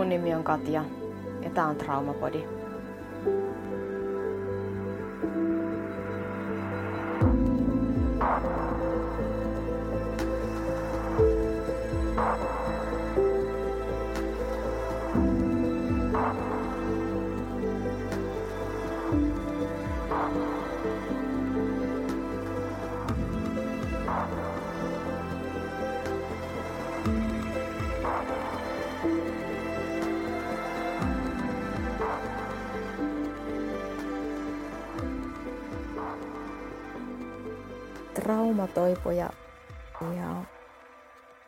Mun nimi on Katja ja tää on Traumapodi. Traumatoipuja ja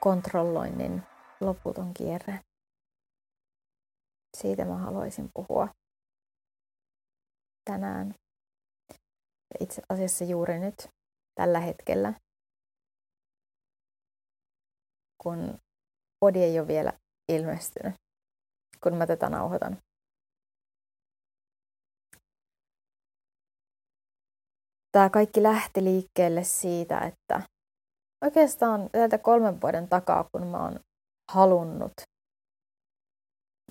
kontrolloinnin loputon kierre. Siitä mä haluaisin puhua tänään. Itse asiassa juuri nyt, tällä hetkellä, kun podi ei ole vielä ilmestynyt, kun mä tätä nauhoitan. Tämä kaikki lähti liikkeelle siitä, että oikeastaan tältä kolmen vuoden takaa, kun mä oon halunnut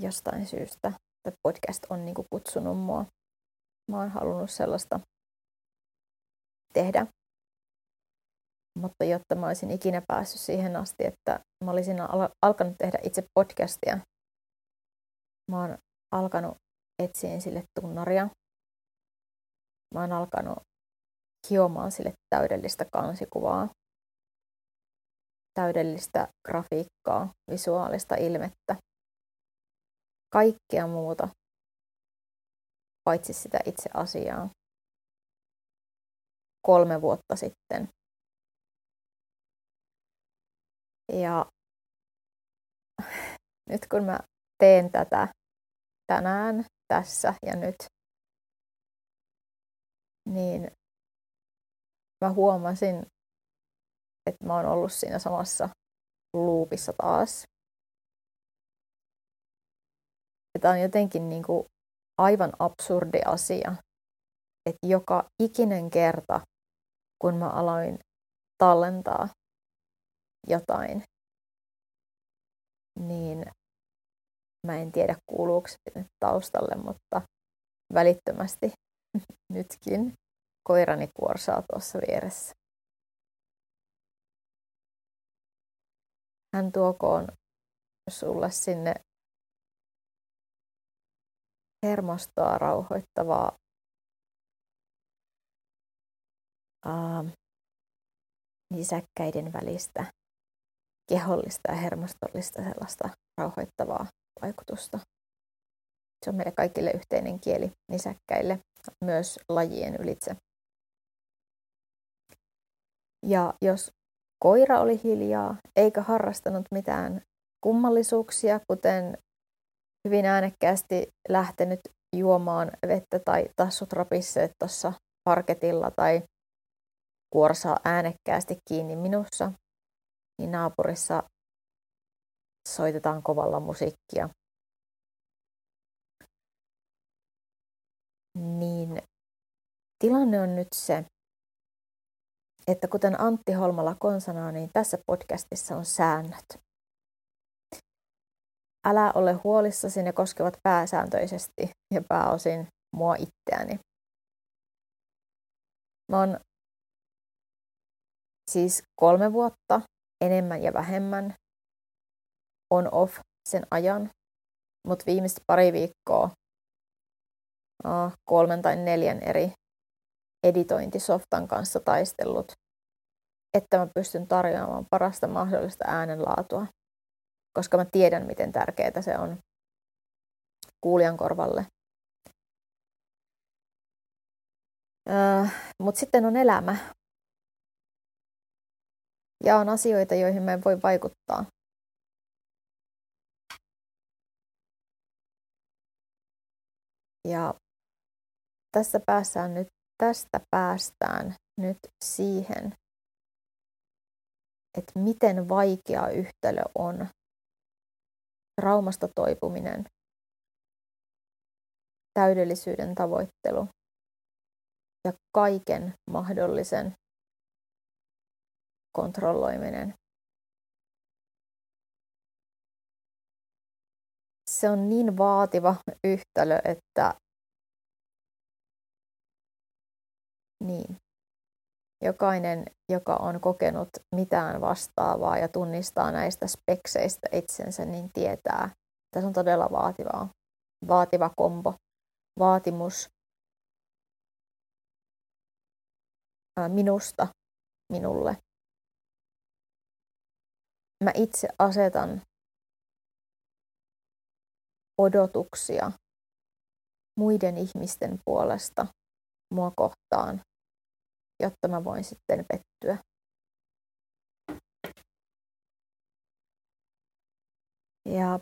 jostain syystä, että podcast on niin kutsunut mua. Mä oon halunnut sellaista tehdä. Mutta jotta mä olisin ikinä päässyt siihen asti, että mä olisin al- alkanut tehdä itse podcastia, mä oon alkanut etsiä sille tunnaria. Mä oon alkanut hiomaan sille täydellistä kansikuvaa, täydellistä grafiikkaa, visuaalista ilmettä, kaikkea muuta, paitsi sitä itse asiaa. Kolme vuotta sitten. Ja nyt kun mä teen tätä tänään, tässä ja nyt, niin mä huomasin, että mä oon ollut siinä samassa luupissa taas. Tämä on jotenkin niin kuin aivan absurdi asia, että joka ikinen kerta, kun mä aloin tallentaa jotain, niin mä en tiedä kuuluuko se taustalle, mutta välittömästi nytkin koirani kuorsaa tuossa vieressä. Hän tuokoon sulle sinne hermostoa rauhoittavaa ää, nisäkkäiden välistä kehollista ja hermostollista sellaista rauhoittavaa vaikutusta. Se on meille kaikille yhteinen kieli nisäkkäille, myös lajien ylitse. Ja jos koira oli hiljaa eikä harrastanut mitään kummallisuuksia, kuten hyvin äänekkäästi lähtenyt juomaan vettä tai tassut rapisseet tuossa parketilla tai kuorsaa äänekkäästi kiinni minussa, niin naapurissa soitetaan kovalla musiikkia. Niin tilanne on nyt se, että kuten Antti Holmala konsanaa, niin tässä podcastissa on säännöt. Älä ole huolissasi, ne koskevat pääsääntöisesti ja pääosin mua itseäni. Mä oon siis kolme vuotta enemmän ja vähemmän on off sen ajan, mutta viimeiset pari viikkoa kolmen tai neljän eri editointisoftan kanssa taistellut, että mä pystyn tarjoamaan parasta mahdollista äänenlaatua, koska mä tiedän, miten tärkeää se on kuulijan korvalle. Öö, Mutta sitten on elämä. Ja on asioita, joihin mä en voi vaikuttaa. Ja tässä päästään nyt tästä päästään nyt siihen, että miten vaikea yhtälö on traumasta toipuminen, täydellisyyden tavoittelu ja kaiken mahdollisen kontrolloiminen. se on niin vaativa yhtälö, että niin. Jokainen, joka on kokenut mitään vastaavaa ja tunnistaa näistä spekseistä itsensä, niin tietää, että se on todella vaativaa. Vaativa kombo, vaatimus minusta minulle. Mä itse asetan odotuksia muiden ihmisten puolesta mua kohtaan, jotta mä voin sitten pettyä. Ja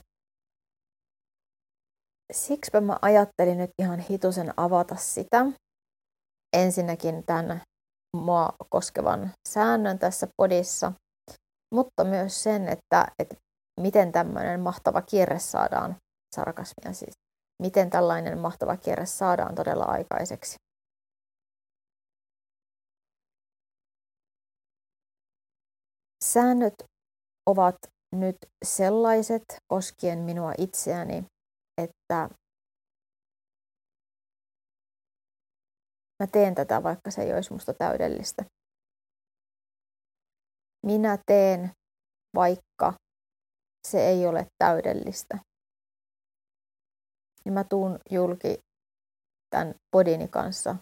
siksi mä ajattelin nyt ihan hitusen avata sitä. Ensinnäkin tämän mua koskevan säännön tässä podissa, mutta myös sen, että, että miten tämmöinen mahtava kierre saadaan, sarkasmia siis, miten tällainen mahtava kierre saadaan todella aikaiseksi. Säännöt ovat nyt sellaiset koskien minua itseäni, että mä teen tätä, vaikka se ei olisi musta täydellistä. Minä teen, vaikka se ei ole täydellistä. Ja mä tuun julki tämän podini kanssa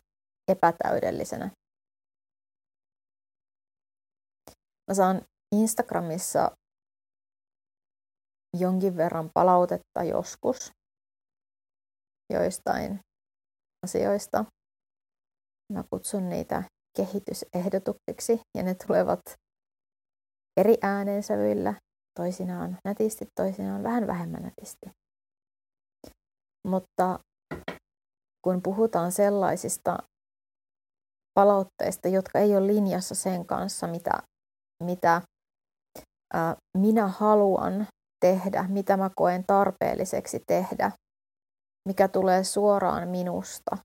epätäydellisenä. Mä saan Instagramissa jonkin verran palautetta joskus joistain asioista. Mä kutsun niitä kehitysehdotuksiksi ja ne tulevat eri äänensävyillä, toisinaan nätisti, toisinaan vähän vähemmän nätisti. Mutta kun puhutaan sellaisista palautteista, jotka ei ole linjassa sen kanssa, mitä, mitä ää, minä haluan tehdä, mitä mä koen tarpeelliseksi tehdä, mikä tulee suoraan minusta.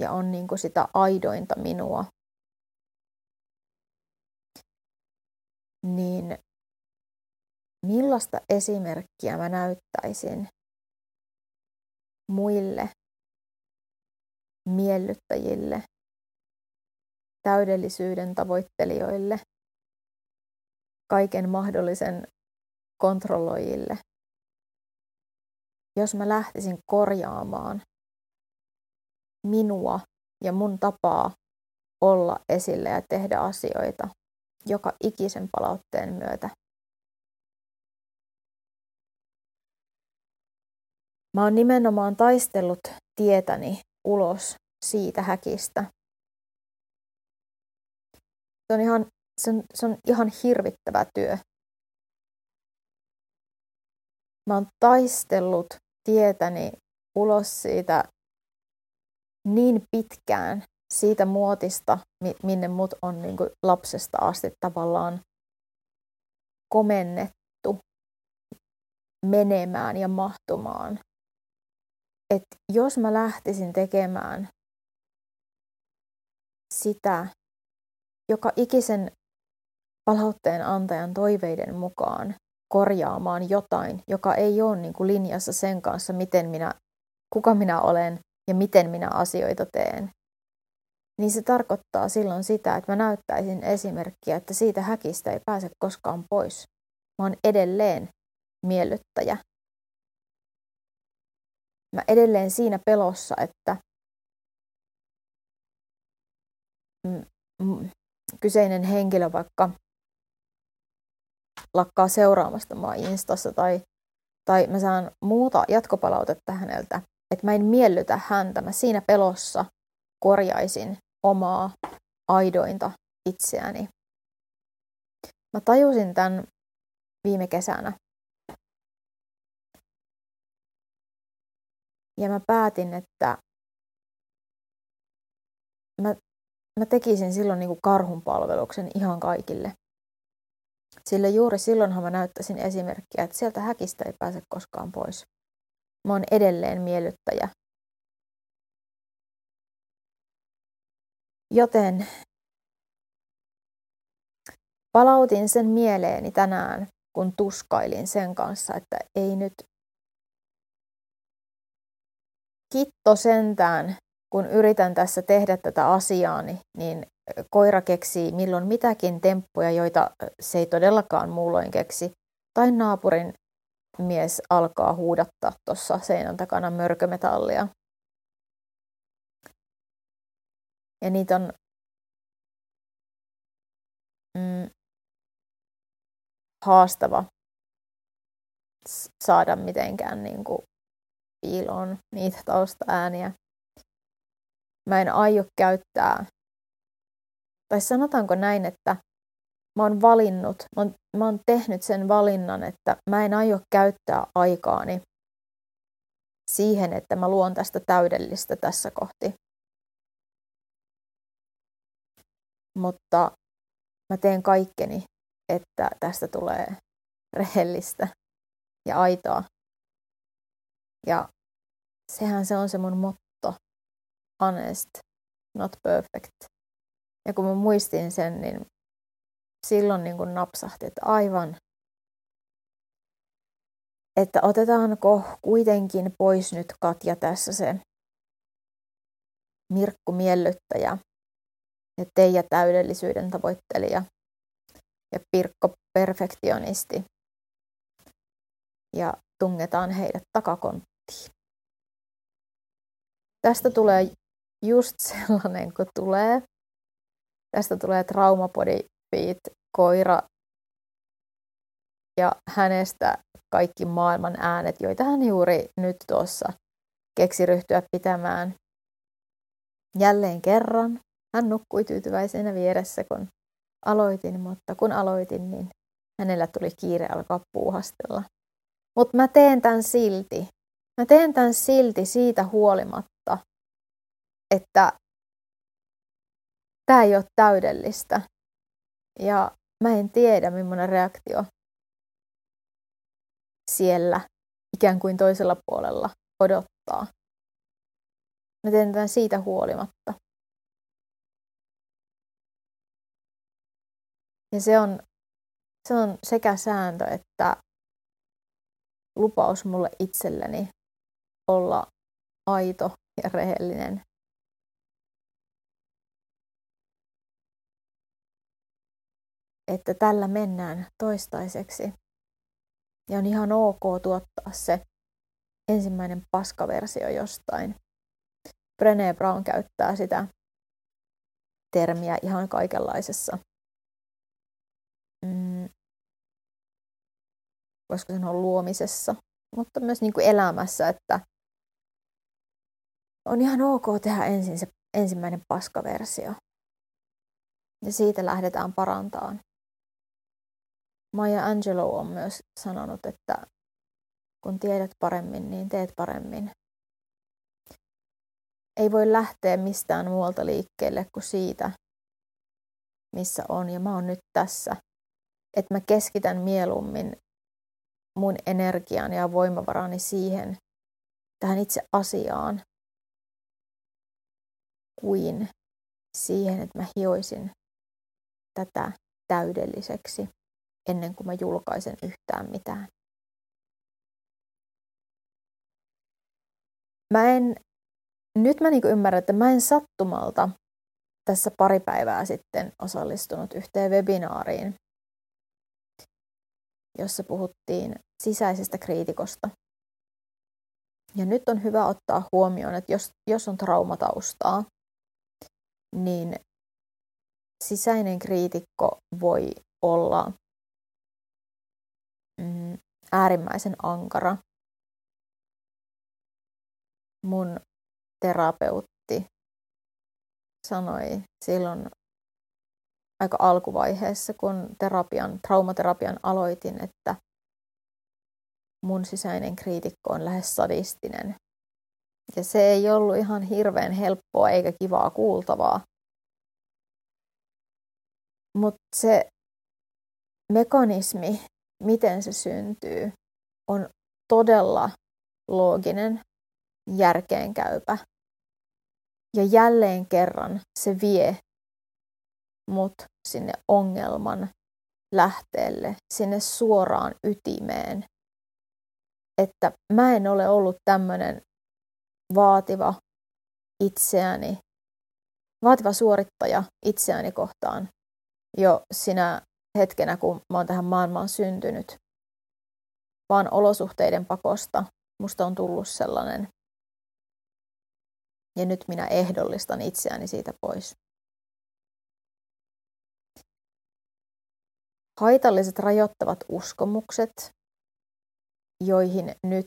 Ja on niin kuin sitä aidointa minua, niin millaista esimerkkiä mä näyttäisin muille miellyttäjille, täydellisyyden tavoittelijoille, kaiken mahdollisen kontrolloijille, jos mä lähtisin korjaamaan minua ja mun tapaa olla esille ja tehdä asioita joka ikisen palautteen myötä. Mä oon nimenomaan taistellut tietäni ulos siitä häkistä. Se on ihan, se on, se on ihan hirvittävä työ. Mä oon taistellut tietäni ulos siitä niin pitkään, siitä muotista, minne mut on niin kuin lapsesta asti tavallaan komennettu menemään ja mahtumaan. Et jos mä lähtisin tekemään sitä, joka ikisen palautteen antajan toiveiden mukaan korjaamaan jotain, joka ei ole niin kuin linjassa sen kanssa, miten minä, kuka minä olen ja miten minä asioita teen, niin se tarkoittaa silloin sitä, että mä näyttäisin esimerkkiä, että siitä häkistä ei pääse koskaan pois. Mä oon edelleen miellyttäjä. Mä edelleen siinä pelossa, että kyseinen henkilö vaikka lakkaa seuraamasta mua Instassa tai, tai mä saan muuta jatkopalautetta häneltä, että mä en miellytä häntä. Mä siinä pelossa korjaisin omaa aidointa itseäni. Mä tajusin tämän viime kesänä. Ja mä päätin, että mä, mä tekisin silloin niin kuin karhunpalveluksen ihan kaikille. Sillä juuri silloinhan mä näyttäisin esimerkkiä, että sieltä häkistä ei pääse koskaan pois. Mä oon edelleen miellyttäjä Joten palautin sen mieleeni tänään, kun tuskailin sen kanssa, että ei nyt kitto sentään, kun yritän tässä tehdä tätä asiaa, niin koira keksii milloin mitäkin temppuja, joita se ei todellakaan muulloin keksi. Tai naapurin mies alkaa huudattaa tuossa seinän takana mörkömetallia. Ja niitä on mm, haastava saada mitenkään niin kuin piiloon niitä taustaääniä. Mä en aio käyttää, tai sanotaanko näin, että mä oon valinnut, mä oon, mä oon tehnyt sen valinnan, että mä en aio käyttää aikaani siihen, että mä luon tästä täydellistä tässä kohti. Mutta mä teen kaikkeni, että tästä tulee rehellistä ja aitoa. Ja sehän se on se mun motto. Honest, not perfect. Ja kun mä muistin sen, niin silloin niin kuin napsahti, että aivan, että otetaanko kuitenkin pois nyt Katja tässä se Mirkku miellyttäjä ja Teija täydellisyyden tavoittelija ja Pirkko perfektionisti ja tungetaan heidät takakonttiin. Tästä tulee just sellainen kuin tulee. Tästä tulee traumapodi Beat, koira ja hänestä kaikki maailman äänet, joita hän juuri nyt tuossa keksi ryhtyä pitämään. Jälleen kerran hän nukkui tyytyväisenä vieressä, kun aloitin, mutta kun aloitin, niin hänellä tuli kiire alkaa puuhastella. Mutta mä teen tämän silti. Mä teen tämän silti siitä huolimatta, että tämä ei ole täydellistä. Ja mä en tiedä, millainen reaktio siellä ikään kuin toisella puolella odottaa. Mä teen tämän siitä huolimatta. Ja se on, se on sekä sääntö että lupaus mulle itselleni olla aito ja rehellinen että tällä mennään toistaiseksi. Ja on ihan ok tuottaa se ensimmäinen paskaversio jostain. Brené Brown käyttää sitä termiä ihan kaikenlaisessa, mm, voisiko sanoa luomisessa, mutta myös niin kuin elämässä, että on ihan ok tehdä ensin se ensimmäinen paskaversio. Ja siitä lähdetään parantamaan. Maya Angelou on myös sanonut, että kun tiedät paremmin, niin teet paremmin. Ei voi lähteä mistään muualta liikkeelle kuin siitä, missä on. Ja mä oon nyt tässä. Että mä keskitän mieluummin mun energian ja voimavarani siihen, tähän itse asiaan, kuin siihen, että mä hioisin tätä täydelliseksi ennen kuin mä julkaisen yhtään mitään. Mä en, nyt mä niinku ymmärrän, että mä en sattumalta tässä pari päivää sitten osallistunut yhteen webinaariin, jossa puhuttiin sisäisestä kriitikosta. Ja nyt on hyvä ottaa huomioon, että jos, jos on traumataustaa, niin sisäinen kriitikko voi olla mm, äärimmäisen ankara. Mun terapeutti sanoi silloin aika alkuvaiheessa, kun terapian, traumaterapian aloitin, että mun sisäinen kriitikko on lähes sadistinen. Ja se ei ollut ihan hirveän helppoa eikä kivaa kuultavaa. Mutta se mekanismi, miten se syntyy, on todella looginen, järkeenkäypä. Ja jälleen kerran se vie mut sinne ongelman lähteelle, sinne suoraan ytimeen. Että mä en ole ollut tämmöinen vaativa itseäni, vaativa suorittaja itseäni kohtaan jo sinä hetkenä, kun mä oon tähän maailmaan syntynyt, vaan olosuhteiden pakosta musta on tullut sellainen. Ja nyt minä ehdollistan itseäni siitä pois. Haitalliset rajoittavat uskomukset, joihin nyt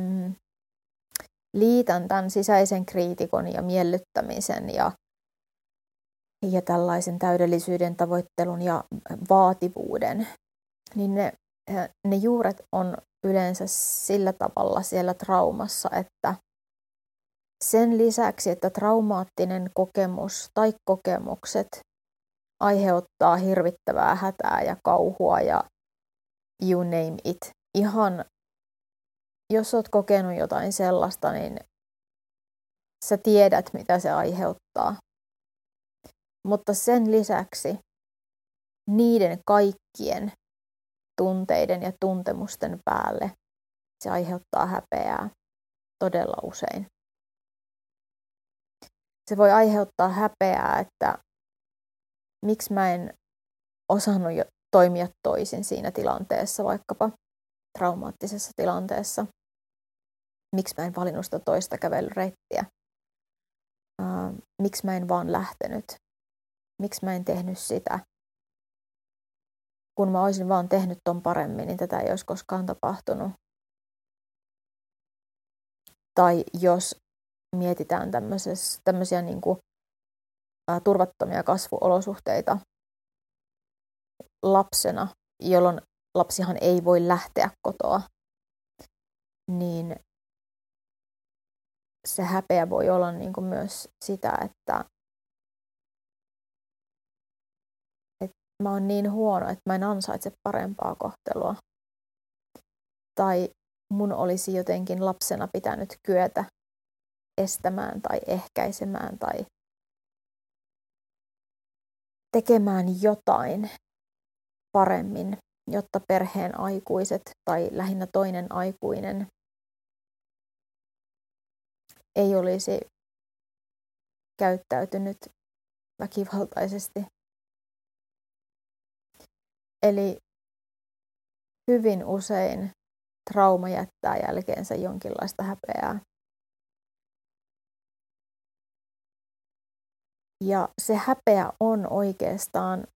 mm, liitän tämän sisäisen kriitikon ja miellyttämisen ja, ja tällaisen täydellisyyden tavoittelun ja vaativuuden, niin ne, ne juuret on yleensä sillä tavalla siellä traumassa, että sen lisäksi, että traumaattinen kokemus tai kokemukset aiheuttaa hirvittävää hätää ja kauhua ja you name it. Ihan, jos oot kokenut jotain sellaista, niin sä tiedät, mitä se aiheuttaa. Mutta sen lisäksi niiden kaikkien tunteiden ja tuntemusten päälle se aiheuttaa häpeää todella usein. Se voi aiheuttaa häpeää, että miksi mä en osannut jo toimia toisin siinä tilanteessa, vaikkapa traumaattisessa tilanteessa. Miksi mä en valinnut sitä toista kävelyreittiä? Miksi mä en vaan lähtenyt? Miksi mä en tehnyt sitä? Kun mä olisin vaan tehnyt ton paremmin, niin tätä ei olisi koskaan tapahtunut. Tai jos mietitään tämmöisiä niin kuin turvattomia kasvuolosuhteita lapsena, jolloin lapsihan ei voi lähteä kotoa, niin se häpeä voi olla niin kuin myös sitä, että, mä oon niin huono, että mä en ansaitse parempaa kohtelua. Tai mun olisi jotenkin lapsena pitänyt kyetä estämään tai ehkäisemään tai tekemään jotain paremmin, jotta perheen aikuiset tai lähinnä toinen aikuinen ei olisi käyttäytynyt väkivaltaisesti. Eli hyvin usein trauma jättää jälkeensä jonkinlaista häpeää. Ja se häpeä on oikeastaan,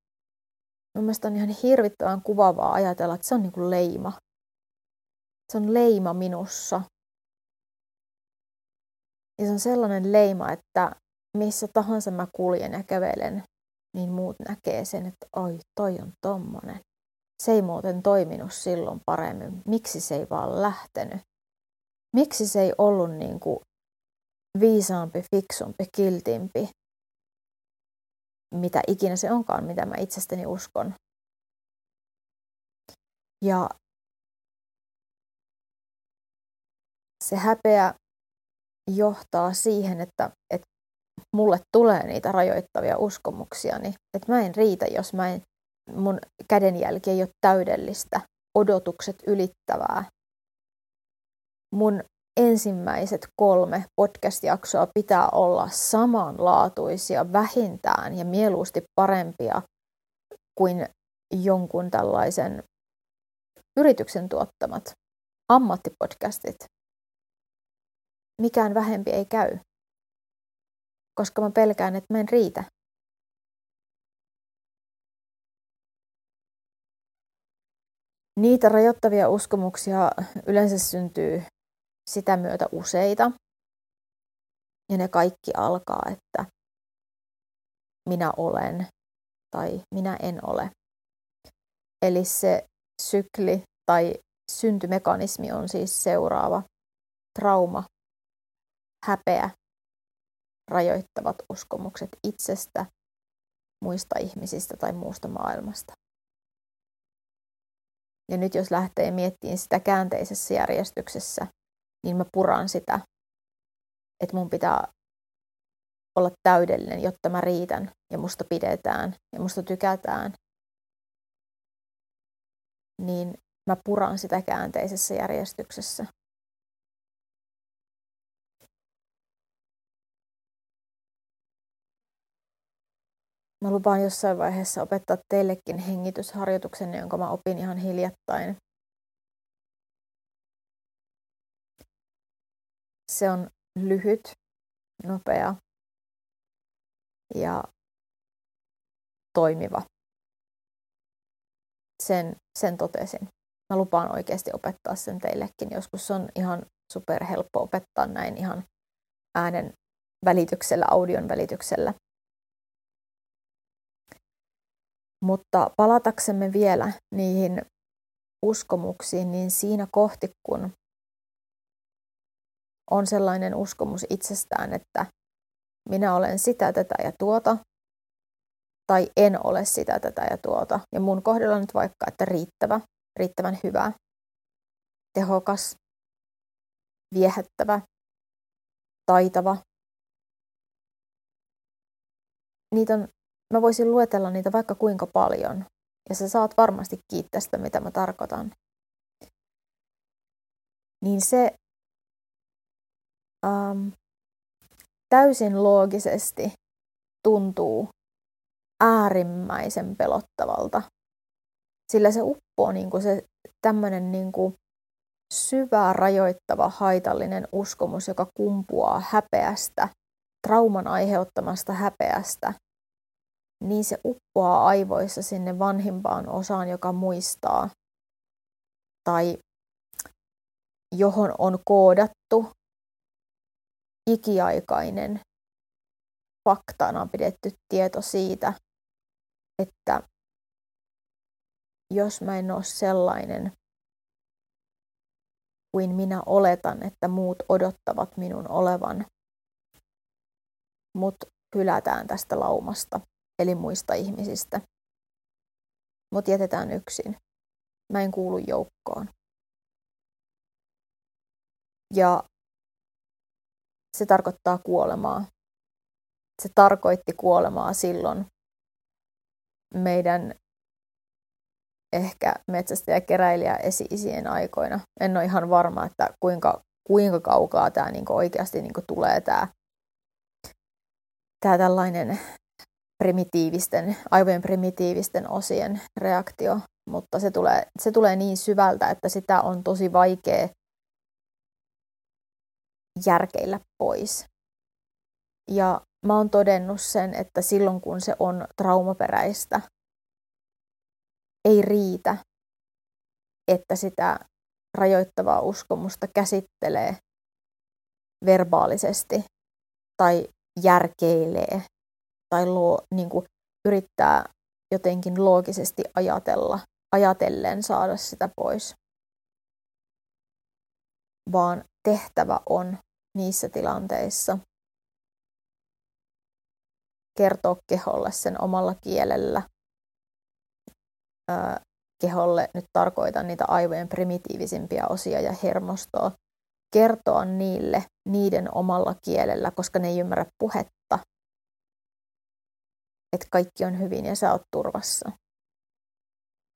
mun mielestä on ihan hirvittävän kuvaavaa ajatella, että se on niin kuin leima. Se on leima minussa. Ja se on sellainen leima, että missä tahansa mä kuljen ja kävelen, niin muut näkee sen, että oi, toi on tommonen. Se ei muuten toiminut silloin paremmin. Miksi se ei vaan lähtenyt? Miksi se ei ollut niin kuin viisaampi, fiksumpi, kiltimpi? mitä ikinä se onkaan, mitä mä itsestäni uskon. Ja se häpeä johtaa siihen, että, että mulle tulee niitä rajoittavia uskomuksia, niin että mä en riitä, jos mä en, mun kädenjälki ei ole täydellistä, odotukset ylittävää. Mun ensimmäiset kolme podcast-jaksoa pitää olla samanlaatuisia vähintään ja mieluusti parempia kuin jonkun tällaisen yrityksen tuottamat ammattipodcastit. Mikään vähempi ei käy, koska mä pelkään, että mä en riitä. Niitä rajoittavia uskomuksia yleensä syntyy sitä myötä useita. Ja ne kaikki alkaa, että minä olen tai minä en ole. Eli se sykli tai syntymekanismi on siis seuraava. Trauma, häpeä, rajoittavat uskomukset itsestä, muista ihmisistä tai muusta maailmasta. Ja nyt jos lähtee miettimään sitä käänteisessä järjestyksessä, niin mä puran sitä, että mun pitää olla täydellinen, jotta mä riitän ja musta pidetään ja musta tykätään niin mä puran sitä käänteisessä järjestyksessä. Mä lupaan jossain vaiheessa opettaa teillekin hengitysharjoituksen, jonka mä opin ihan hiljattain. Se on lyhyt, nopea ja toimiva. Sen, sen totesin. Mä lupaan oikeasti opettaa sen teillekin. Joskus se on ihan superhelppo opettaa näin ihan äänen välityksellä, audion välityksellä. Mutta palataksemme vielä niihin uskomuksiin, niin siinä kohti, kun on sellainen uskomus itsestään, että minä olen sitä, tätä ja tuota, tai en ole sitä, tätä ja tuota. Ja mun kohdalla nyt vaikka, että riittävä, riittävän hyvä, tehokas, viehättävä, taitava. Niitä on, mä voisin luetella niitä vaikka kuinka paljon, ja sä saat varmasti kiittää sitä, mitä mä tarkoitan. Niin se ähm, täysin loogisesti tuntuu äärimmäisen pelottavalta. Sillä se uppoo niin kuin se tämmöinen niin kuin syvä, rajoittava, haitallinen uskomus, joka kumpuaa häpeästä, trauman aiheuttamasta häpeästä, niin se uppoaa aivoissa sinne vanhimpaan osaan, joka muistaa. Tai johon on koodattu ikiaikainen faktana pidetty tieto siitä, että jos mä en ole sellainen kuin minä oletan, että muut odottavat minun olevan, mut hylätään tästä laumasta, eli muista ihmisistä. Mut jätetään yksin. Mä en kuulu joukkoon. Ja se tarkoittaa kuolemaa. Se tarkoitti kuolemaa silloin meidän ehkä metsästäjäkeräilijä esi-isien aikoina. En ole ihan varma, että kuinka, kuinka kaukaa tämä niin oikeasti niin tulee tämä, tämä tällainen primitiivisten, aivojen primitiivisten osien reaktio, mutta se tulee, se tulee niin syvältä, että sitä on tosi vaikea järkeillä pois. Ja mä oon todennut sen, että silloin kun se on traumaperäistä, ei riitä, että sitä rajoittavaa uskomusta käsittelee verbaalisesti tai järkeilee tai luo, niin kuin yrittää jotenkin loogisesti ajatella, ajatellen saada sitä pois. Vaan tehtävä on niissä tilanteissa kertoa keholle sen omalla kielellä. Keholle, nyt tarkoitan niitä aivojen primitiivisimpiä osia ja hermostoa, kertoa niille niiden omalla kielellä, koska ne ei ymmärrä puhetta, että kaikki on hyvin ja sä oot turvassa.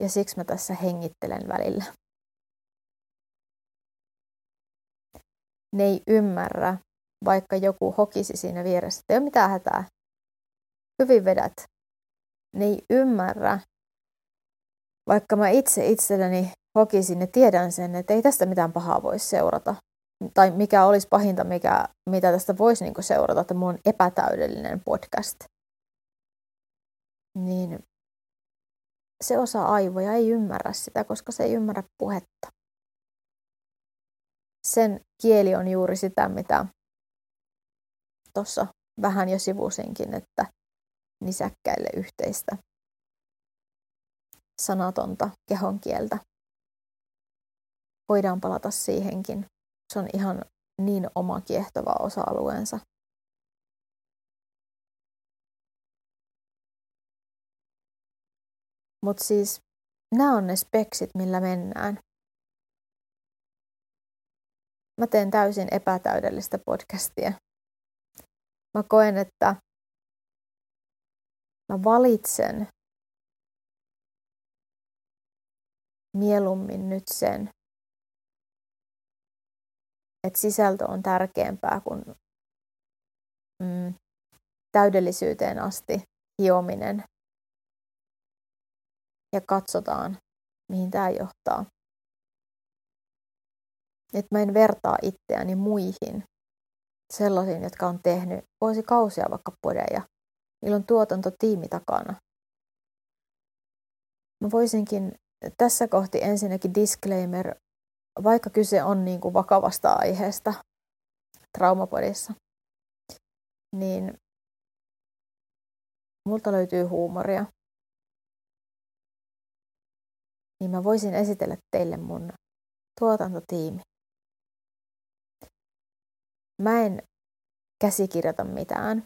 Ja siksi mä tässä hengittelen välillä. Ne ei ymmärrä, vaikka joku hokisi siinä vieressä, että ei ole mitään hätää. Hyvin vedät. Ne ei ymmärrä, vaikka mä itse itselleni hokisin ja tiedän sen, että ei tästä mitään pahaa voi seurata. Tai mikä olisi pahinta, mikä, mitä tästä voisi niin seurata, että mulla on epätäydellinen podcast. Niin se osa aivoja ei ymmärrä sitä, koska se ei ymmärrä puhetta. Sen kieli on juuri sitä, mitä tuossa vähän jo sivusinkin, että nisäkkäille yhteistä sanatonta kehon kieltä. Voidaan palata siihenkin. Se on ihan niin oma kiehtova osa-alueensa. Mutta siis nämä on ne speksit, millä mennään. Mä teen täysin epätäydellistä podcastia. Mä koen, että mä valitsen mieluummin nyt sen, että sisältö on tärkeämpää kuin mm, täydellisyyteen asti hiominen. Ja katsotaan, mihin tämä johtaa. Että mä en vertaa itseäni muihin, sellaisiin, jotka on tehnyt vuosikausia vaikka podeja. Niillä on tuotantotiimi takana. Mä voisinkin tässä kohti ensinnäkin disclaimer, vaikka kyse on niin kuin vakavasta aiheesta traumapodissa, niin multa löytyy huumoria. Niin mä voisin esitellä teille mun tuotantotiimi. Mä en käsikirjoita mitään.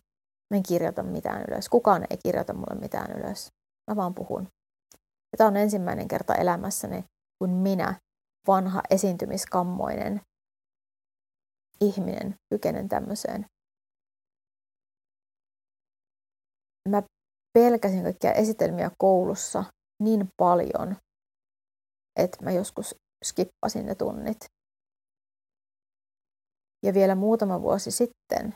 Mä en kirjoita mitään ylös. Kukaan ei kirjoita mulle mitään ylös. Mä vaan puhun. Ja tämä on ensimmäinen kerta elämässäni, kun minä, vanha esiintymiskammoinen ihminen, kykenen tämmöiseen. Mä pelkäsin kaikkia esitelmiä koulussa niin paljon, että mä joskus skippasin ne tunnit. Ja vielä muutama vuosi sitten,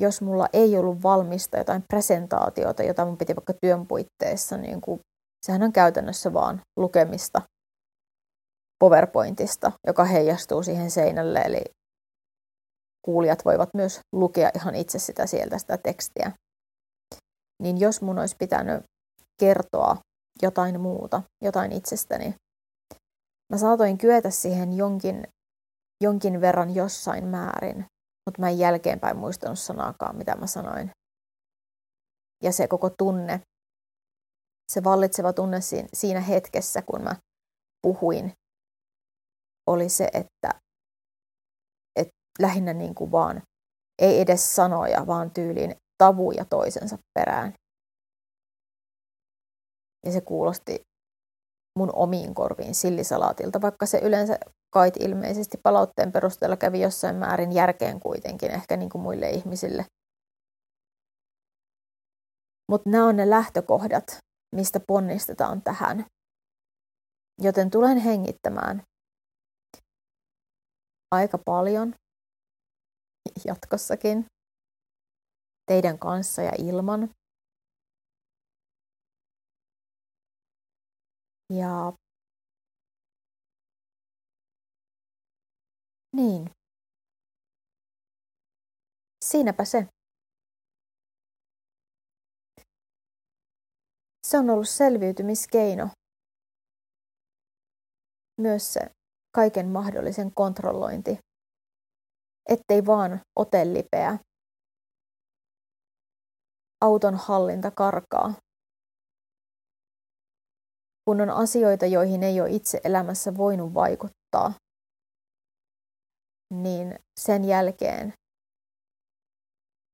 jos mulla ei ollut valmista jotain presentaatiota, jota mun piti vaikka työn puitteissa, niin kuin, sehän on käytännössä vaan lukemista PowerPointista, joka heijastuu siihen seinälle, eli kuulijat voivat myös lukea ihan itse sitä sieltä sitä tekstiä. Niin jos mun olisi pitänyt kertoa jotain muuta, jotain itsestäni, mä saatoin kyetä siihen jonkin jonkin verran jossain määrin, mutta mä en jälkeenpäin muistanut sanaakaan, mitä mä sanoin. Ja se koko tunne, se vallitseva tunne siinä hetkessä, kun mä puhuin, oli se, että, että lähinnä niin kuin vaan, ei edes sanoja, vaan tyyliin tavuja toisensa perään. Ja se kuulosti mun omiin korviin sillisalaatilta, vaikka se yleensä kait ilmeisesti palautteen perusteella kävi jossain määrin järkeen kuitenkin, ehkä niin kuin muille ihmisille. Mutta nämä on ne lähtökohdat, mistä ponnistetaan tähän. Joten tulen hengittämään aika paljon jatkossakin teidän kanssa ja ilman. Ja Niin. Siinäpä se. Se on ollut selviytymiskeino. Myös se kaiken mahdollisen kontrollointi. Ettei vaan ote lipeä. Auton hallinta karkaa. Kun on asioita, joihin ei ole itse elämässä voinut vaikuttaa, niin sen jälkeen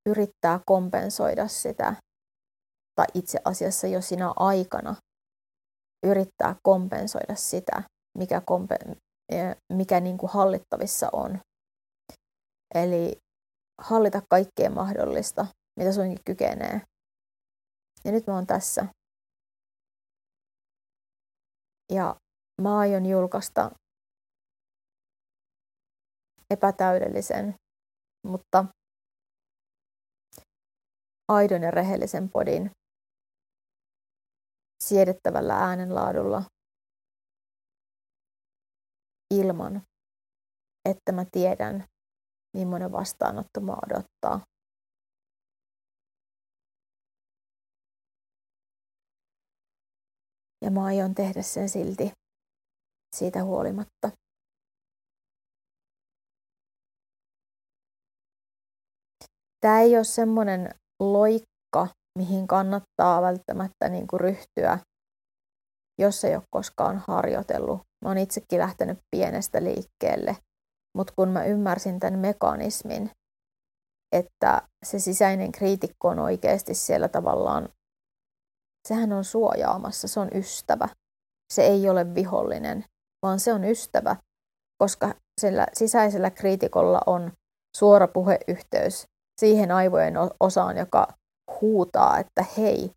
yrittää kompensoida sitä, tai itse asiassa jo siinä aikana yrittää kompensoida sitä, mikä, kompen- mikä niin kuin hallittavissa on. Eli hallita kaikkea mahdollista, mitä suinkin kykenee. Ja nyt mä oon tässä. Ja mä aion julkaista epätäydellisen, mutta aidon ja rehellisen podin siedettävällä äänenlaadulla ilman, että mä tiedän, millainen vastaanotto mä odottaa. Ja mä aion tehdä sen silti siitä huolimatta. tämä ei ole semmoinen loikka, mihin kannattaa välttämättä niin kuin ryhtyä, jos ei ole koskaan harjoitellut. Mä oon itsekin lähtenyt pienestä liikkeelle, mutta kun mä ymmärsin tämän mekanismin, että se sisäinen kriitikko on oikeasti siellä tavallaan, sehän on suojaamassa, se on ystävä. Se ei ole vihollinen, vaan se on ystävä, koska sillä sisäisellä kriitikolla on suora puheyhteys siihen aivojen osaan, joka huutaa, että hei,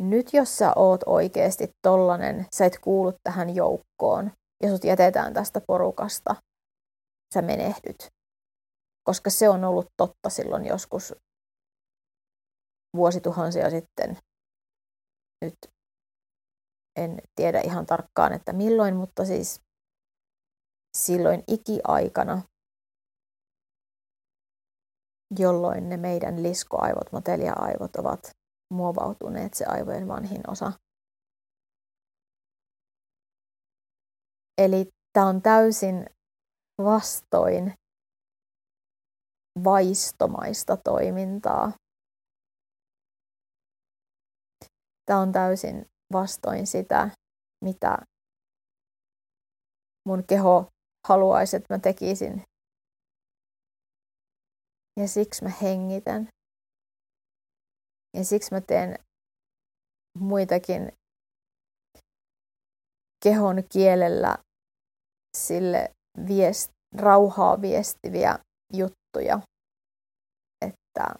nyt jos sä oot oikeasti tollanen, sä et kuulu tähän joukkoon ja sut jätetään tästä porukasta, sä menehdyt. Koska se on ollut totta silloin joskus vuosituhansia sitten. Nyt en tiedä ihan tarkkaan, että milloin, mutta siis silloin ikiaikana, jolloin ne meidän liskoaivot, motelia-aivot ovat muovautuneet se aivojen vanhin osa. Eli tämä on täysin vastoin vaistomaista toimintaa. Tämä on täysin vastoin sitä, mitä mun keho haluaisi, että mä tekisin. Ja siksi mä hengitän. Ja siksi mä teen muitakin kehon kielellä sille viest, rauhaa viestiviä juttuja, että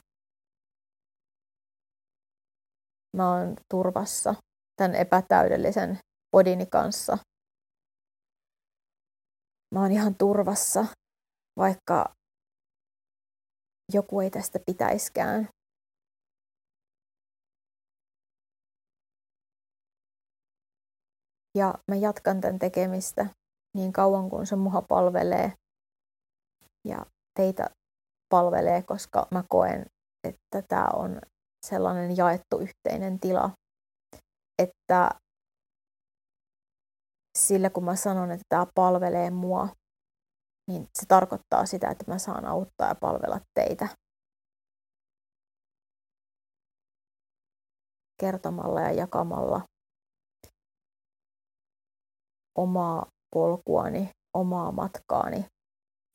mä oon turvassa tämän epätäydellisen podini kanssa. Mä oon ihan turvassa, vaikka joku ei tästä pitäiskään. Ja mä jatkan tämän tekemistä niin kauan kuin se muha palvelee ja teitä palvelee, koska mä koen, että tämä on sellainen jaettu yhteinen tila, että sillä kun mä sanon, että tämä palvelee mua, niin se tarkoittaa sitä, että mä saan auttaa ja palvella teitä. Kertomalla ja jakamalla omaa polkuani, omaa matkaani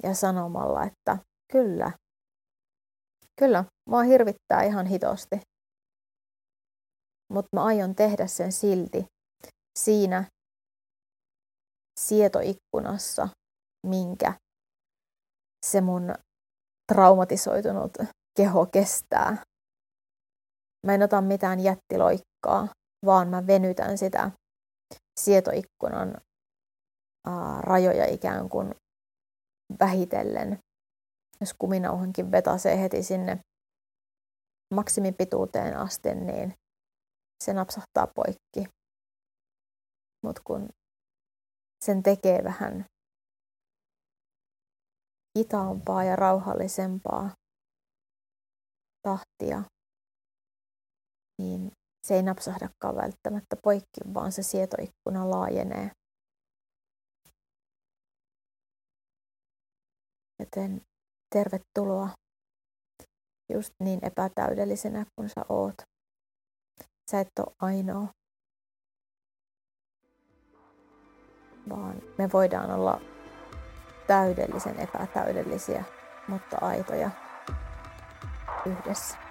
ja sanomalla, että kyllä, kyllä, mua hirvittää ihan hitosti. Mutta mä aion tehdä sen silti siinä sietoikkunassa, minkä se mun traumatisoitunut keho kestää. Mä en ota mitään jättiloikkaa, vaan mä venytän sitä sietoikkunan rajoja ikään kuin vähitellen. Jos kuminauhankin vetäsee heti sinne maksimipituuteen asti, niin se napsahtaa poikki. Mutta kun sen tekee vähän hitaampaa ja rauhallisempaa tahtia, niin se ei napsahdakaan välttämättä poikki, vaan se sietoikkuna laajenee. Joten tervetuloa just niin epätäydellisenä kuin sä oot. Sä et ole ainoa. Vaan me voidaan olla täydellisen epätäydellisiä, mutta aitoja yhdessä.